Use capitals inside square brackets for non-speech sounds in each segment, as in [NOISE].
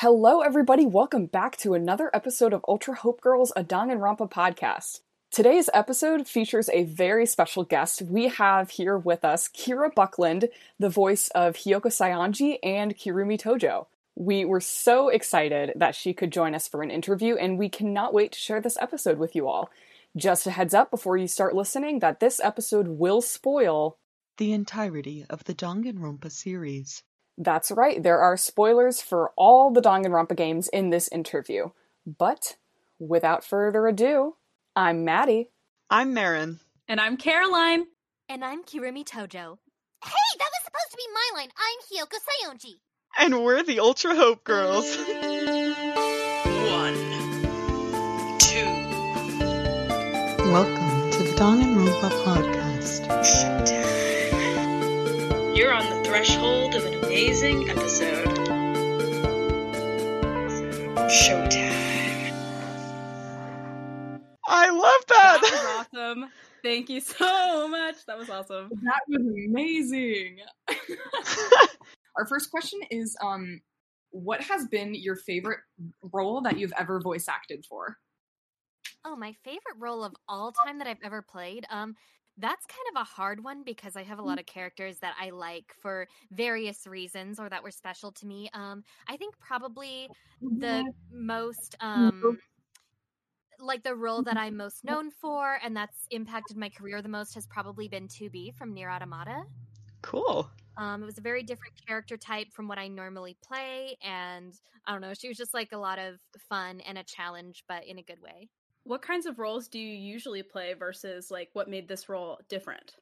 Hello, everybody. Welcome back to another episode of Ultra Hope Girls, a Danganronpa podcast. Today's episode features a very special guest. We have here with us Kira Buckland, the voice of Hiyoko Saionji and Kirumi Tojo. We were so excited that she could join us for an interview, and we cannot wait to share this episode with you all. Just a heads up before you start listening that this episode will spoil the entirety of the Danganronpa series. That's right, there are spoilers for all the Danganronpa games in this interview. But without further ado, I'm Maddie. I'm Marin. And I'm Caroline. And I'm Kirumi Tojo. Hey, that was supposed to be my line. I'm Hiyoko Saionji. And we're the Ultra Hope Girls. One, two. Welcome to the Danganronpa podcast. You're on the threshold of an amazing episode. Showtime. I love That that. was awesome. Thank you so much. That was awesome. That was amazing. [LAUGHS] Our first question is um what has been your favorite role that you've ever voice acted for? Oh, my favorite role of all time that I've ever played. Um, that's kind of a hard one because I have a lot of characters that I like for various reasons or that were special to me. Um, I think probably the most um like the role that I'm most known for and that's impacted my career the most has probably been 2B from NieR: Automata. Cool. Um, it was a very different character type from what I normally play, and I don't know, she was just like a lot of fun and a challenge, but in a good way. What kinds of roles do you usually play versus like what made this role different?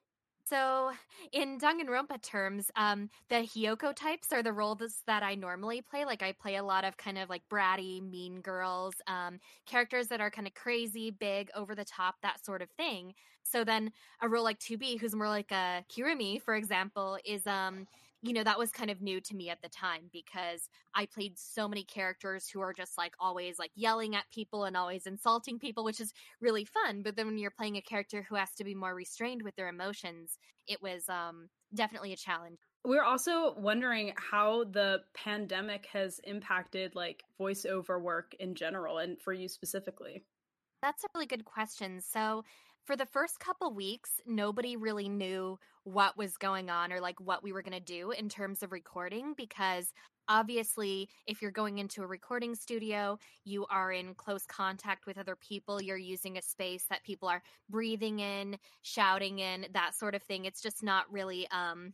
So, in Danganronpa terms, um, the Hiyoko types are the roles that I normally play. Like, I play a lot of kind of like bratty, mean girls, um, characters that are kind of crazy, big, over the top, that sort of thing. So then, a role like 2B, who's more like a Kirumi, for example, is um, you know, that was kind of new to me at the time because I played so many characters who are just like always like yelling at people and always insulting people, which is really fun. But then when you're playing a character who has to be more restrained with their emotions, it was um, definitely a challenge. We're also wondering how the pandemic has impacted like voiceover work in general and for you specifically. That's a really good question. So, for the first couple weeks, nobody really knew what was going on or like what we were going to do in terms of recording because obviously, if you're going into a recording studio, you are in close contact with other people. You're using a space that people are breathing in, shouting in, that sort of thing. It's just not really um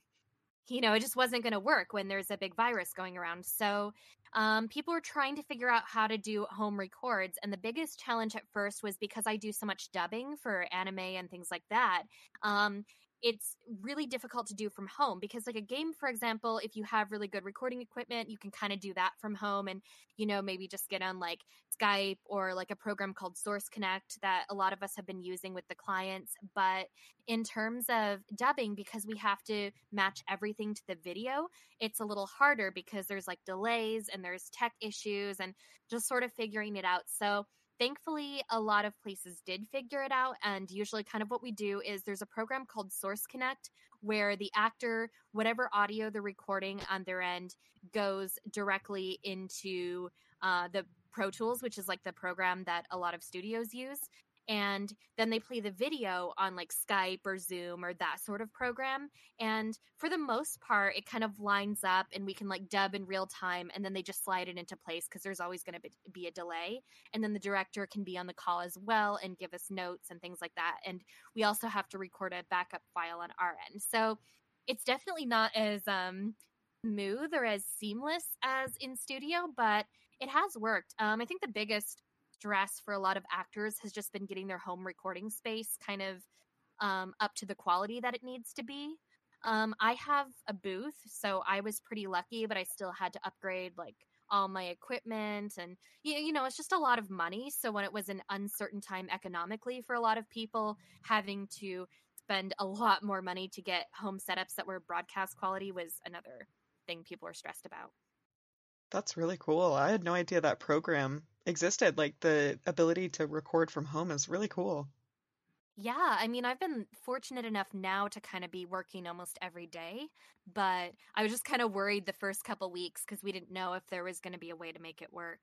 you know, it just wasn't going to work when there's a big virus going around. So, um, people were trying to figure out how to do home records. And the biggest challenge at first was because I do so much dubbing for anime and things like that. Um, it's really difficult to do from home because like a game for example if you have really good recording equipment you can kind of do that from home and you know maybe just get on like skype or like a program called source connect that a lot of us have been using with the clients. But in terms of dubbing because we have to match everything to the video it's a little harder because there's like delays and there's tech issues and just sort of figuring it out. So thankfully a lot of places did figure it out and usually kind of what we do is there's a program called source connect where the actor whatever audio they're recording on their end goes directly into uh, the pro tools which is like the program that a lot of studios use and then they play the video on like Skype or Zoom or that sort of program. And for the most part, it kind of lines up and we can like dub in real time and then they just slide it into place because there's always going to be a delay. And then the director can be on the call as well and give us notes and things like that. And we also have to record a backup file on our end. So it's definitely not as um, smooth or as seamless as in studio, but it has worked. Um, I think the biggest stress for a lot of actors has just been getting their home recording space kind of um, up to the quality that it needs to be. Um, I have a booth, so I was pretty lucky, but I still had to upgrade like all my equipment and you, you know it's just a lot of money so when it was an uncertain time economically for a lot of people having to spend a lot more money to get home setups that were broadcast quality was another thing people were stressed about That's really cool. I had no idea that program existed. Like the ability to record from home is really cool. Yeah, I mean, I've been fortunate enough now to kind of be working almost every day, but I was just kind of worried the first couple weeks because we didn't know if there was going to be a way to make it work.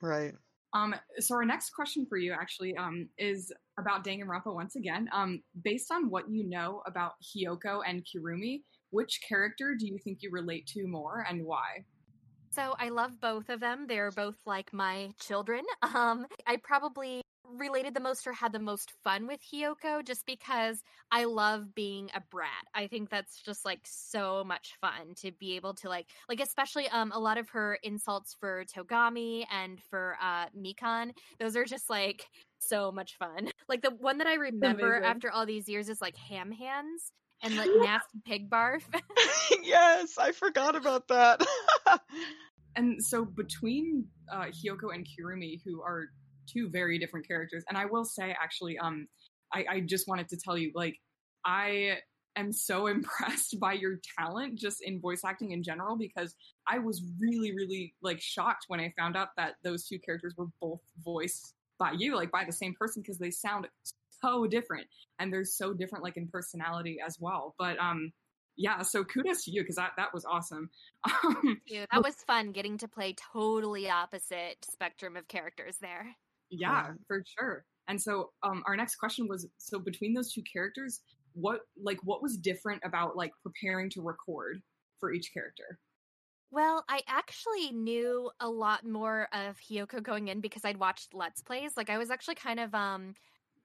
Right. Um, so our next question for you actually um, is about Danganronpa once again. Um, based on what you know about Hiyoko and Kirumi, which character do you think you relate to more and why? So I love both of them. They're both like my children. [LAUGHS] Um, I probably related the most or had the most fun with Hiyoko just because I love being a brat. I think that's just like so much fun to be able to like like especially um a lot of her insults for Togami and for uh Mikan. Those are just like so much fun. [LAUGHS] Like the one that I remember Amazing. after all these years is like ham hands and like nasty pig barf. [LAUGHS] yes, I forgot about that. [LAUGHS] And so between uh, Hiyoko and Kirumi, who are two very different characters, and I will say actually, um, I, I just wanted to tell you, like, I am so [LAUGHS] impressed by your talent just in voice acting in general because I was really, really like shocked when I found out that those two characters were both voiced by you, like by the same person, because they sound so different and they're so different, like in personality as well. But um, yeah, so kudos to you because that that was awesome. [LAUGHS] Um, Dude, that was fun getting to play totally opposite spectrum of characters there. Yeah, Yeah. for sure. And so um our next question was so between those two characters, what like what was different about like preparing to record for each character? Well, I actually knew a lot more of Hiyoko going in because I'd watched Let's Plays. Like I was actually kind of um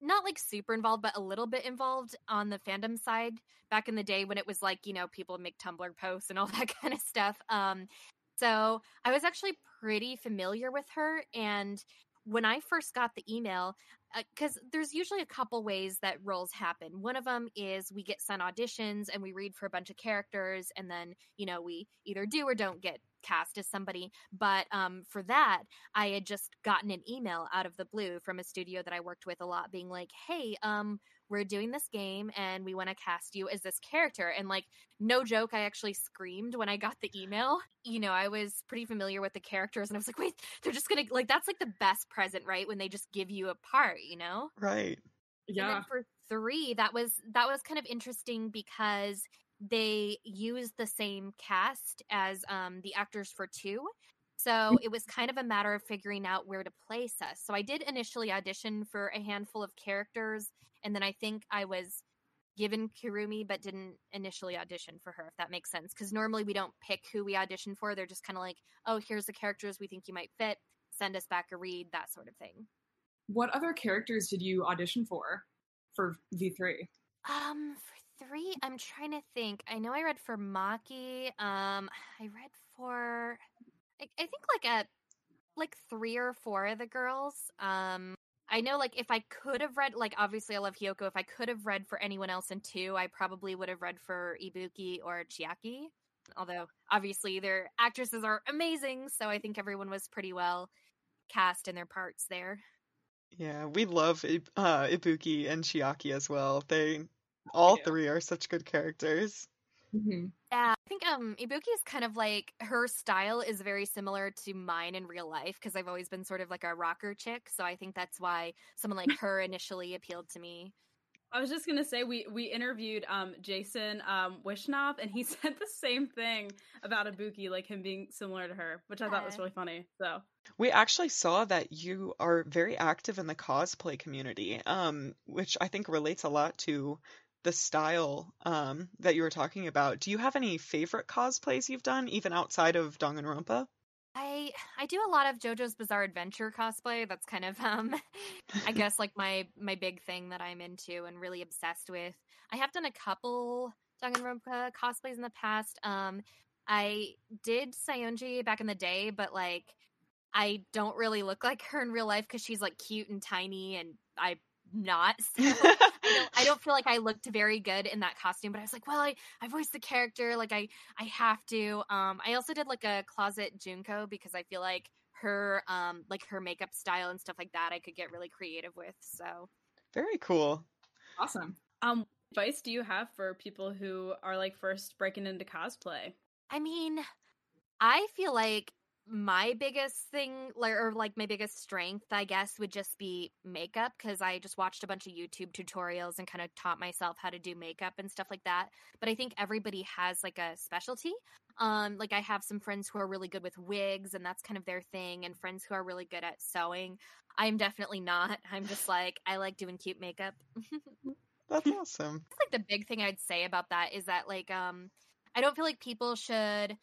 not like super involved, but a little bit involved on the fandom side back in the day when it was like, you know, people make Tumblr posts and all [LAUGHS] that kind of stuff. Um so I was actually pretty familiar with her and when I first got the email, because there's usually a couple ways that roles happen. One of them is we get sent auditions and we read for a bunch of characters, and then you know we either do or don't get cast as somebody. But um, for that, I had just gotten an email out of the blue from a studio that I worked with a lot, being like, "Hey, um, we're doing this game and we want to cast you as this character." And like, no joke, I actually screamed when I got the email. You know, I was pretty familiar with the characters, and I was like, "Wait, they're just gonna like that's like the best present, right? When they just give you a part, you know." right. And Yeah. then for three, that was that was kind of interesting because they used the same cast as um, the actors for two. So it was kind of a matter of figuring out where to place us. So I did initially audition for a handful of characters, and then I think I was given Kirumi, but didn't initially audition for her, if that makes sense. Because normally we don't pick who we audition for. They're just kind of like, oh, here's the characters we think you might fit. Send us back a read, that sort of thing. What other characters did you audition for for V3? Um, for three, I'm trying to think. I know I read for Maki. Um, I read for, I, I think like a, like three or four of the girls. Um, I know like if I could have read, like obviously I love Hiyoko. If I could have read for anyone else in two, I probably would have read for Ibuki or Chiaki. Although obviously their actresses are amazing, so I think everyone was pretty well cast in their parts there. Yeah, we love uh, Ibuki and Chiaki as well. They all Yeah. three are such good characters. Mm-hmm. Yeah, I think um Ibuki is kind of like her style is very similar to mine in real life because I've always been sort of like a rocker chick, so I think that's why someone like [LAUGHS] her initially appealed to me. I was just gonna say we we interviewed um Jason um Wishnov and he [LAUGHS] said the same thing about Ibuki, like him being similar to her, which I thought was really funny. So We actually saw that you are very active in the cosplay community, um, which I think relates a lot to the style um, that you were talking about. Do you have any favorite cosplays you've done, even outside of Danganronpa? I I do a lot of JoJo's Bizarre Adventure cosplay. That's kind of um [LAUGHS] I guess like my my big thing that I'm into and really obsessed with. I have done a couple Danganronpa cosplays in the past. Um I did Saionji back in the day, but like I don't really look like her in real life cuz she's like cute and tiny and I'm not. [LAUGHS] So don't, [LAUGHS] I don't feel like I looked very good in that costume, but I was like, well, I, I voiced the character, like I, I have to. Um, I also did like a closet Junko because I feel like her, um, like her makeup style and stuff like that, I could get really creative with. So Very cool. Awesome. Um, advice do you have for people who are like first breaking into cosplay? I mean, I feel like my biggest thing like or like my biggest strength i guess would just be makeup because i just watched a bunch of youtube tutorials and kind of taught myself how to do makeup and stuff like that but i think everybody has like a specialty. Um like i have some friends who are really good with wigs and that's kind of their thing and friends who are really good at sewing. I'm definitely not. I'm just like i like doing cute makeup. [LAUGHS] That's awesome. like the big thing I'd say about that is that like um I don't feel like people should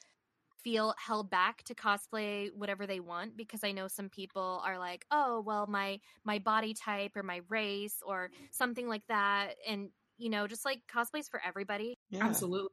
feel held back to cosplay whatever they want because I know some people are like, "Oh, well my my body type or my race or something like that." And you know, just like cosplays for everybody. Yeah. Absolutely.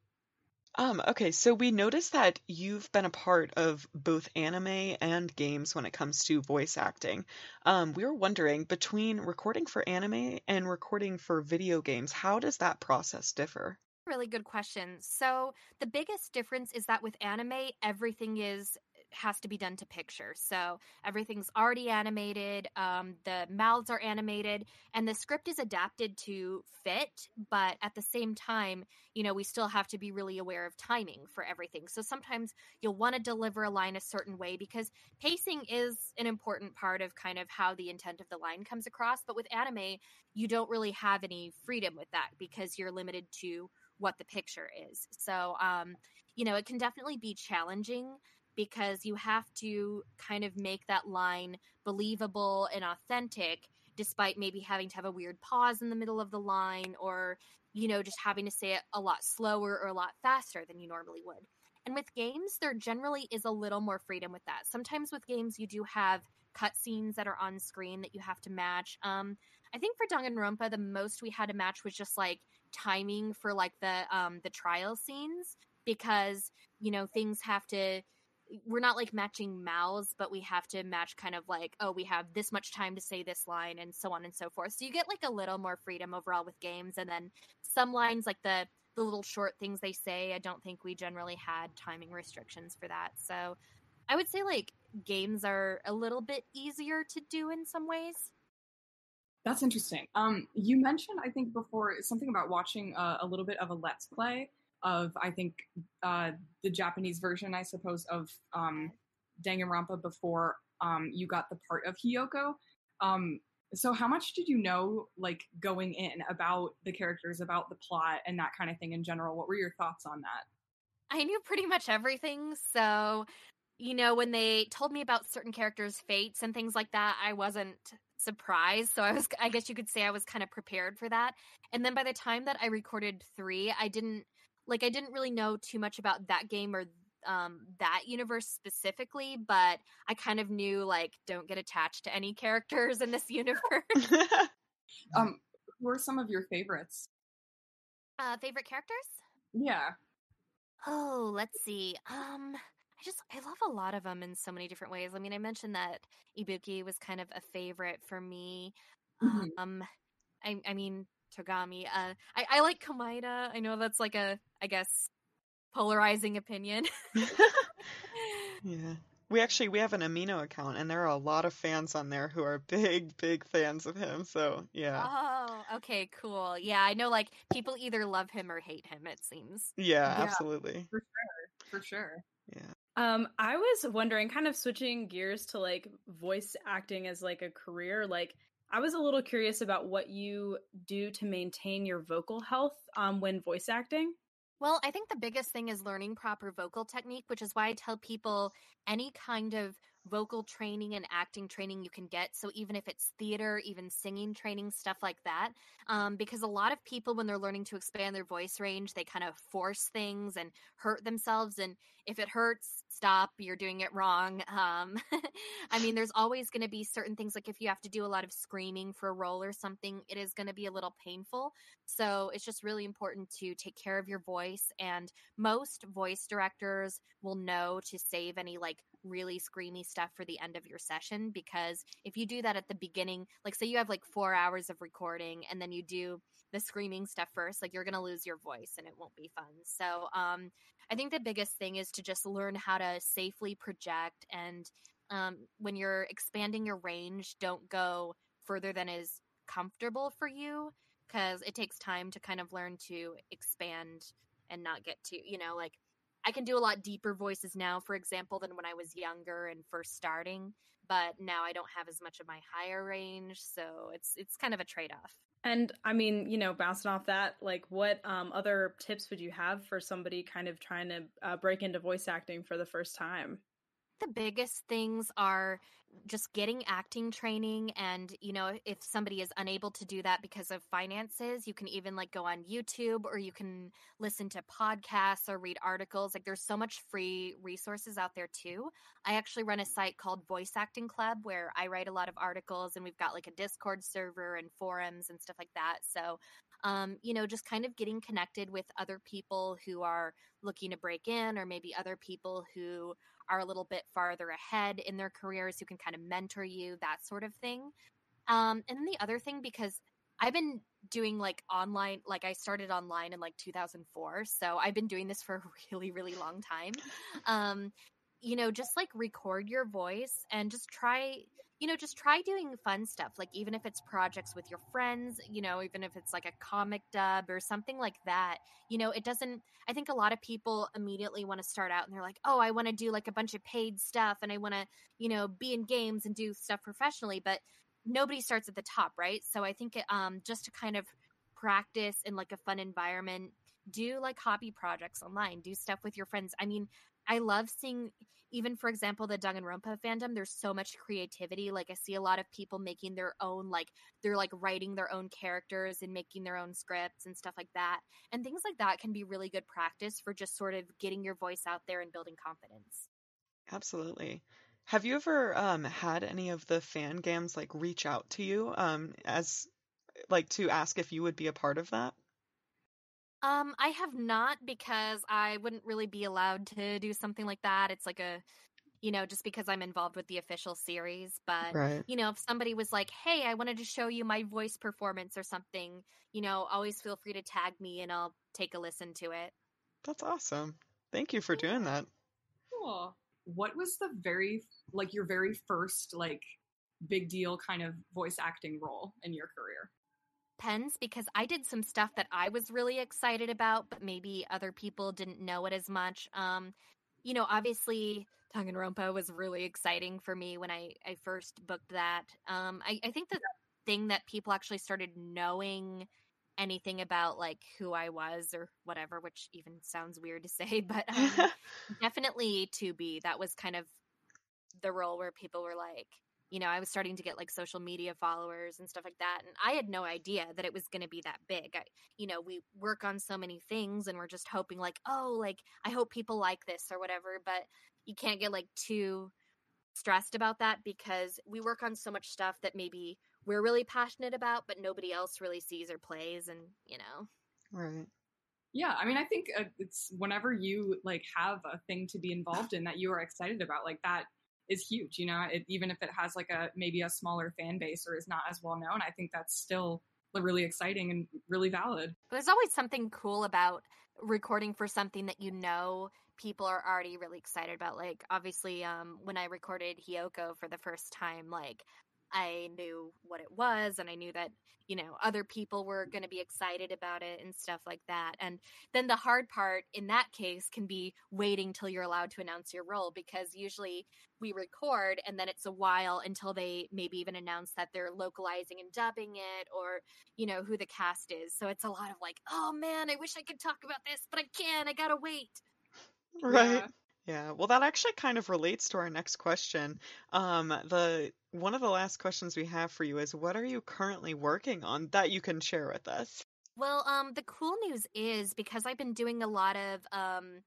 Um, okay, so we noticed that you've been a part of both anime and games when it comes to voice acting. Um, we were wondering between recording for anime and recording for video games, how does that process differ? Really good question. So, the biggest difference is that with anime, everything is has to be done to picture. So, everything's already animated, um, the mouths are animated, and the script is adapted to fit. But at the same time, you know, we still have to be really aware of timing for everything. So, sometimes you'll want to deliver a line a certain way because pacing is an important part of kind of how the intent of the line comes across. But with anime, you don't really have any freedom with that because you're limited to what the picture is. So, um, you know, it can definitely be challenging because you have to kind of make that line believable and authentic despite maybe having to have a weird pause in the middle of the line or you know just having to say it a lot slower or a lot faster than you normally would. And with games there generally is a little more freedom with that. Sometimes with games you do have cutscenes that are on screen that you have to match. Um i think for danganronpa the most we had to match was just like timing for like the um the trial scenes because you know things have to we're not like matching mouths, but we have to match kind of like, oh, we have this much time to say this line and so on and so forth. So you get like a little more freedom overall with games. And then some lines, like the the little short things they say, I don't think we generally had timing restrictions for that. So I would say like games are a little bit easier to do in some ways. That's interesting. Um, you mentioned, I think, before something about watching uh, a little bit of a let's play of, I think, uh, the Japanese version, I suppose, of um, Danganronpa before um, you got the part of Hiyoko. Um, so, how much did you know, like, going in about the characters, about the plot, and that kind of thing in general? What were your thoughts on that? I knew pretty much everything. So, you know, when they told me about certain characters' fates and things like that, I wasn't surprised. So I was, I guess you could say I was kind of prepared for that. And then by the time that I recorded three, I didn't, like, I didn't really know too much about that game or um that universe specifically but i kind of knew like don't get attached to any characters in this [LAUGHS] universe [LAUGHS] Um, who are some of your favorites? uh favorite characters Yeah. Oh, let's see. Um, I just I love a lot of them in so many different ways. I mean, I mentioned that Ibuki was kind of a favorite for me. Mhm. Um, I I mean Togami. Uh, I I like Komaeda. I know that's like a I guess polarizing opinion. [LAUGHS] Yeah. We actually we have an Amino account and there are a lot of fans on there who are big, big fans of him. So yeah. oh, okay, cool. Yeah, I know. Like people either love him or hate him. It seems. Yeah, Yeah. absolutely. For sure. For sure. Yeah. Um, I was wondering, kind of switching gears to like voice acting as like a career. Like, I was a little curious about what you do to maintain your vocal health um, when voice acting. Well, I think the biggest thing is learning proper vocal technique, which is why I tell people any kind of vocal training and acting training you can get. So even if it's theater, even singing training, stuff like that. Um, because a lot of people, when they're learning to expand their voice range, they kind of force things and hurt themselves. And if it hurts, stop. You're doing it wrong. Um, [LAUGHS] I mean, there's always going to be certain things like if you have to do a lot of screaming for a role or something, it is going to be a little painful. So it's just really important to take care of your voice. And most voice directors will know to save any like really screamy stuff for the end of your session because if you do that at the beginning, like say you have like four hours of recording and then you do the screaming stuff first, like you're going to lose your voice and it won't be fun. So, um, I think the biggest thing is to just learn how to safely project. And um, when you're expanding your range, don't go further than is comfortable for you because it takes time to kind of learn to expand and not get to, you know, like I can do a lot deeper voices now, for example, than when I was younger and first starting. But now I don't have as much of my higher range, so it's it's kind of a trade off. And I mean, you know, bouncing off that, like, what um, other tips would you have for somebody kind of trying to uh, break into voice acting for the first time? The biggest things are just getting acting training and you know if somebody is unable to do that because of finances you can even like go on youtube or you can listen to podcasts or read articles. Like there's so much free resources out there too. I actually run a site called voice acting club where i write a lot of articles and we've got like a discord server and forums and stuff like that. So um, you know just kind of getting connected with other people who are looking to break in or maybe other people who are a little bit farther ahead in their careers who can kind of mentor you, that sort of thing. Um, and then the other thing, because I've been doing like online, like I started online in like 2004. So I've been doing this for a [LAUGHS] really, really long time. Um, you know, just like record your voice and just try, you know, just try doing fun stuff. Like even if it's projects with your friends, you know, even if it's like a comic dub or something like that, you know, it doesn't, I think a lot of people immediately want to start out and they're like, oh, I want to do like a bunch of paid stuff and I want to, you know, be in games and do stuff professionally. But nobody starts at the top, right? So I think, it, um, just to kind of practice in like a fun environment do like hobby projects online do stuff with your friends i mean I love seeing even for example the Dung and Danganronpa fandom there's so much creativity like I see a lot of people making their own like they're like writing their own characters and making their own scripts and stuff like that and things like that can be really good practice for just sort of getting your voice out there and building confidence. Absolutely. Have you ever um, had any of the fan games like reach out to you um, as like to ask if you would be a part of that? Um, I have not because I wouldn't really be allowed to do something like that. It's like a, you know, just because I'm involved with the official series. But, Right. you know, if somebody was like, hey, I wanted to show you my voice performance or something, you know, always feel free to tag me and I'll take a listen to it. That's awesome. Thank you for doing that. Cool. What was the very like your very first like big deal kind of voice acting role in your career? Depends because I did some stuff that I was really excited about, but maybe other people didn't know it as much. Um, you know, obviously Danganronpa was really exciting for me when I, I first booked that. Um, I, I think the thing that people actually started knowing anything about like who I was or whatever, which even sounds weird to say, [LAUGHS] but um, [LAUGHS] definitely 2B that was kind of the role where people were like, you know, I was starting to get like social media followers and stuff like that. And I had no idea that it was going to be that big. I, you know, we work on so many things and we're just hoping, like, oh, like, I hope people like this or whatever. But you can't get like too stressed about that because we work on so much stuff that maybe we're really passionate about, but nobody else really sees or plays. And, you know, Right. Yeah, I mean, I think uh, it's whenever you like have a thing to be involved in that you are excited about, like that is huge. You know, it, even if it has like a maybe a smaller fan base or is not as well known, I think that's still really exciting and really valid. There's always something cool about recording for something that you know people are already really excited about. Like obviously, um, when I recorded Hiyoko for the first time, like I knew what it was and I knew that, you know, other people were going to be excited about it and stuff like that. And then the hard part in that case can be waiting till you're allowed to announce your role because usually we record and then it's a while until they maybe even announce that they're localizing and dubbing it or, you know, who the cast is. So it's a lot of like, oh man, I wish I could talk about this, but I can't. I got to wait. Right. Yeah. Yeah, well, that actually kind of relates to our next question. Um, the one of the last questions we have for you is, what are you currently working on that you can share with us? Well, um, the cool news is because I've been doing a lot of um,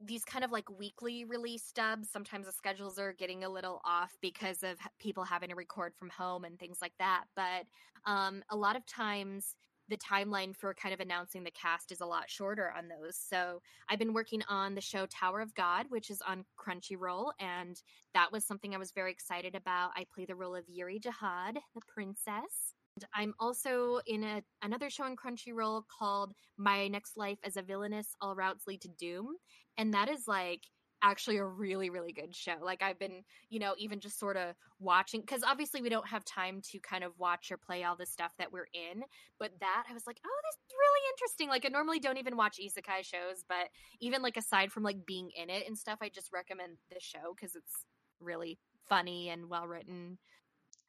these kind of like weekly release stubs. Sometimes the schedules are getting a little off because of people having to record from home and things like that. But um, a lot of times the timeline for kind of announcing the cast is a lot shorter on those. So I've been working on the show Tower of God, which is on Crunchyroll, and that was something I was very excited about. I play the role of Yuri Jahad, the princess. And I'm also in a, another show on Crunchyroll called My Next Life as a Villainess All Routes Lead to Doom. And that is like actually a really, really good show. Like I've been, you know, even just sort of watching because obviously we don't have time to kind of watch or play all the stuff that we're in. But that I was like, oh, this is really interesting. Like I normally don't even watch isekai shows, but even like aside from like being in it and stuff, I just recommend this show because it's really funny and well written.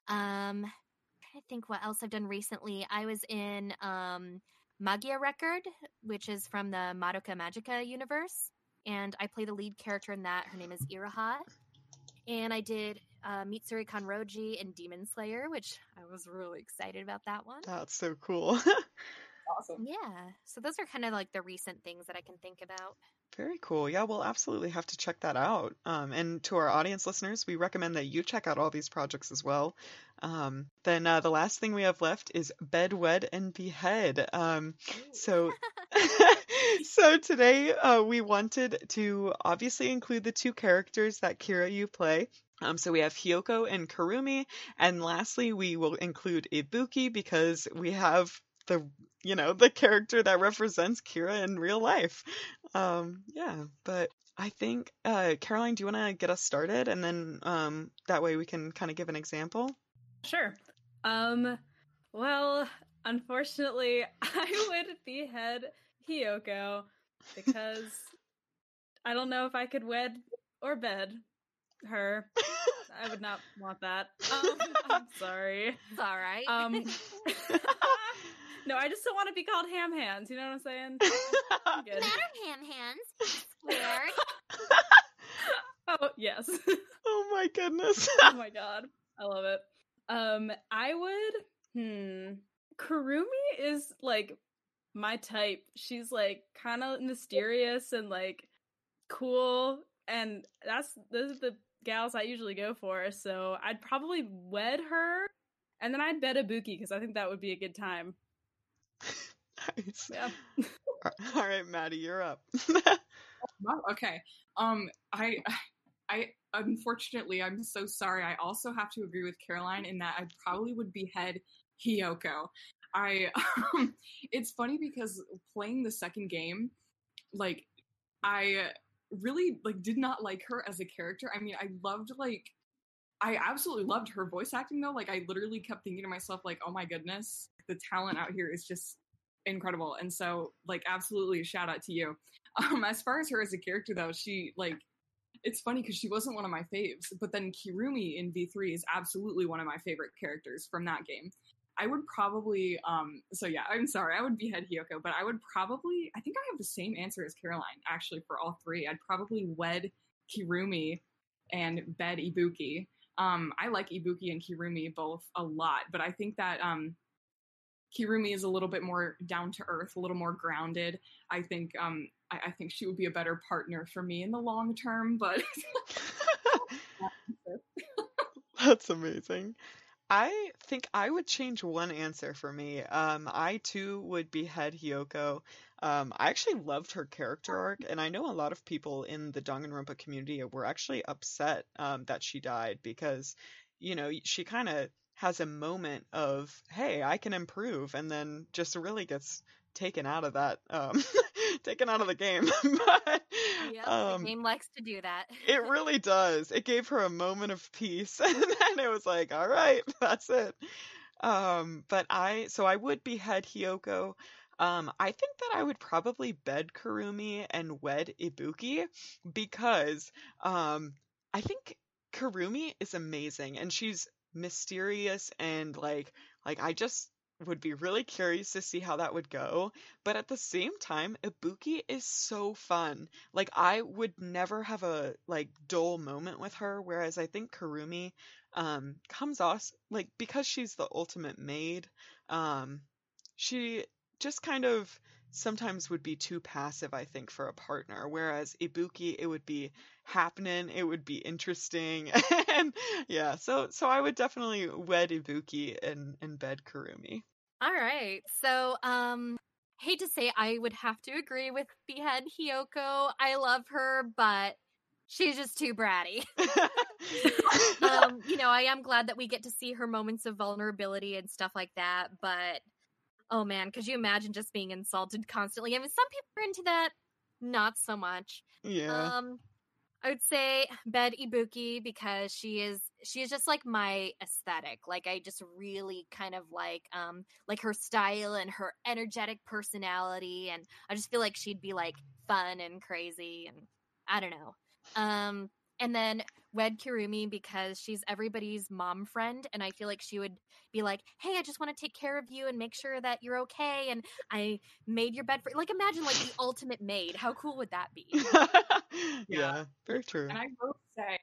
Um I think what else I've done recently. I was in um, Magia Record, which is from the Madoka Magica universe, and I play the lead character in that. Her name is Iroha. And I did uh, Mitsuri Kanroji and Demon Slayer, which I was really excited about that one. That's so cool. [LAUGHS] awesome. Yeah. So those are kind of like the recent things that I can think about. Very cool. Yeah, we'll absolutely have to check that out. Um, and to our audience listeners, we recommend that you check out all these projects as well. Um, then uh, the last thing we have left is Bed, Wed, and Behead. Um, so, [LAUGHS] so today uh, we wanted to obviously include the two characters that Kira you play. Um, so we have Hiyoko and Kurumi, and lastly we will include Ibuki because we have the you know the character that represents Kira in real life. Um, yeah, but I think uh, Caroline, do you want to get us started, and then um, that way we can kind of give an example. Sure. Um. Well, unfortunately, [LAUGHS] I would behead Hiyoko because I don't know if I could wed or bed her. I would not want that. [LAUGHS] Um, I'm sorry. It's all right. Um. [LAUGHS] no, I just don't want to be called ham hands. You know what I'm saying? [LAUGHS] I'm good. Matter ham hands. Weird. [LAUGHS] Oh yes. [LAUGHS] Oh my goodness. oh my god, I love it. Um, I would. Hmm. Kurumi is like my type. She's like kind of mysterious and like cool, and that's those are the gals I usually go for. So I'd probably wed her, and then I'd bed Ibuki because I think that would be a good time. Nice. Yeah. [LAUGHS] All right, Maddie, you're up. [LAUGHS] Wow, okay. Um, I, I unfortunately, I'm so sorry. I also have to agree with Caroline in that I probably would behead Hiyoko. I, [LAUGHS] um, it's funny because playing the second game, like, I really like did not like her as a character. I mean, I loved like, I absolutely loved her voice acting though. Like, I literally kept thinking to myself, like, oh my goodness, the talent out here is just incredible. And so, like, absolutely, shout out to you. [LAUGHS] Um, as far as her as a character, though, she like it's funny because she wasn't one of my faves, but then Kirumi in V3 is absolutely one of my favorite characters from that game. I would probably, um, so yeah, I'm sorry, I would behead Hiyoko, but I would probably, I think I have the same answer as Caroline actually for all three. I'd probably wed Kirumi and bed Ibuki. Um, I like Ibuki and Kirumi both a lot, but I think that um, Kirumi is a little bit more down to earth, a little more grounded. I think um, I, I think she would be a better partner for me in the long term. But [LAUGHS] That's amazing. I think I would change one answer for me. Um, I too would behead Hiyoko. Um, I actually loved her character arc, and I know a lot of people in the Danganronpa community were actually upset um, that she died because, you know, she kind of has a moment of, hey, I can improve, and then just really gets taken out of that, um, [LAUGHS] taken out of the game. [LAUGHS] but Yep, um, the game likes to do that. it really does. It gave her a moment of peace, [LAUGHS] and then it was like, all right, that's it. Um, but I, so I would behead Hiyoko. Um, I think that I would probably bed Kurumi and wed Ibuki because, um, I think Kurumi is amazing and she's mysterious and like, like I just would be really curious to see how that would go. But at the same time, Ibuki is so fun. Like I would never have a like dull moment with her, whereas I think Kurumi um comes off like because she's the ultimate maid, um she just kind of sometimes would be too passive, I think, for a partner. Whereas Ibuki, it would be happening, it would be interesting, [LAUGHS] and yeah. So so I would definitely wed Ibuki and and bed Kurumi. All right. So, um, hate to say I would have to agree with Behead Hiyoko. I love her, but she's just too bratty. [LAUGHS] [LAUGHS] um, you know, I am glad that we get to see her moments of vulnerability and stuff like that, but oh man, could you imagine just being insulted constantly? I mean, some people are into that, not so much. yeah. Um, I would say bed Ibuki because she is she is just like my aesthetic. Like I just really kind of like um like her style and her energetic personality and I just feel like she'd be like fun and crazy and I don't know. Um and then wed Kirumi because she's everybody's mom friend and I feel like she would be like, "Hey, I just want to take care of you and make sure that you're okay and I made your bed for like imagine like the [LAUGHS] ultimate maid. How cool would that be?" [LAUGHS] yeah. very true. And I will say,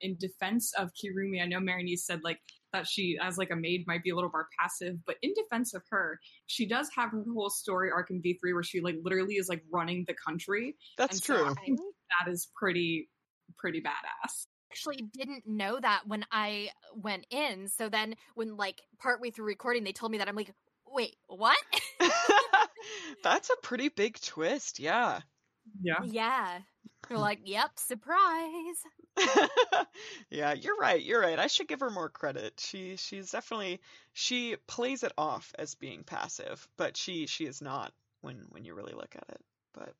in defense of Kirumi, I know Marinese said like that she, as like a maid, might be a little more passive, but in defense of her, she does have her whole story arc in V three where she like literally is like running the country. That's And so true. I think that is pretty pretty badass. Actually didn't know that when I went in. So then when like partway through recording they told me that I'm like, "Wait, what?" [LAUGHS] [LAUGHS] That's a pretty big twist, yeah. Yeah. yeah. They're like, "Yep, surprise." [LAUGHS] yeah, you're right. You're right. I should give her more credit. She she's definitely she plays it off as being passive, but she she is not when when you really look at it. But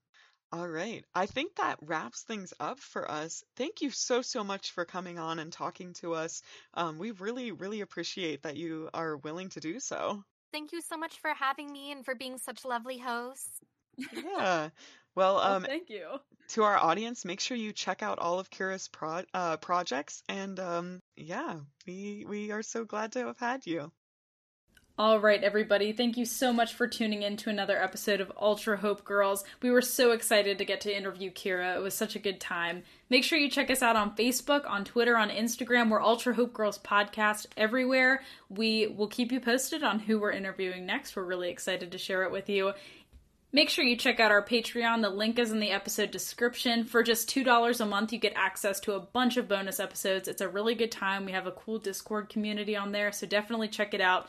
all right. I think that wraps things up for us. Thank you so so much for coming on and talking to us. Um we really really appreciate that you are willing to do so. Thank you so much for having me and for being such lovely hosts. Yeah. Well, Oh, um thank you. to our audience, make sure you check out all of Kira's pro- uh, projects, and um, yeah, we we are so glad to have had you. All right, everybody. Thank you so much for tuning in to another episode of Ultra Hope Girls. We were so excited to get to interview Kira. It was such a good time. Make sure you check us out on Facebook, on Twitter, on Instagram. We're Ultra Hope Girls Podcast everywhere. We will keep you posted on who we're interviewing next. We're really excited to share it with you. Make sure you check out our Patreon. The link is in the episode description. For just $2 a month, you get access to a bunch of bonus episodes. It's a really good time. We have a cool Discord community on there, so definitely check it out.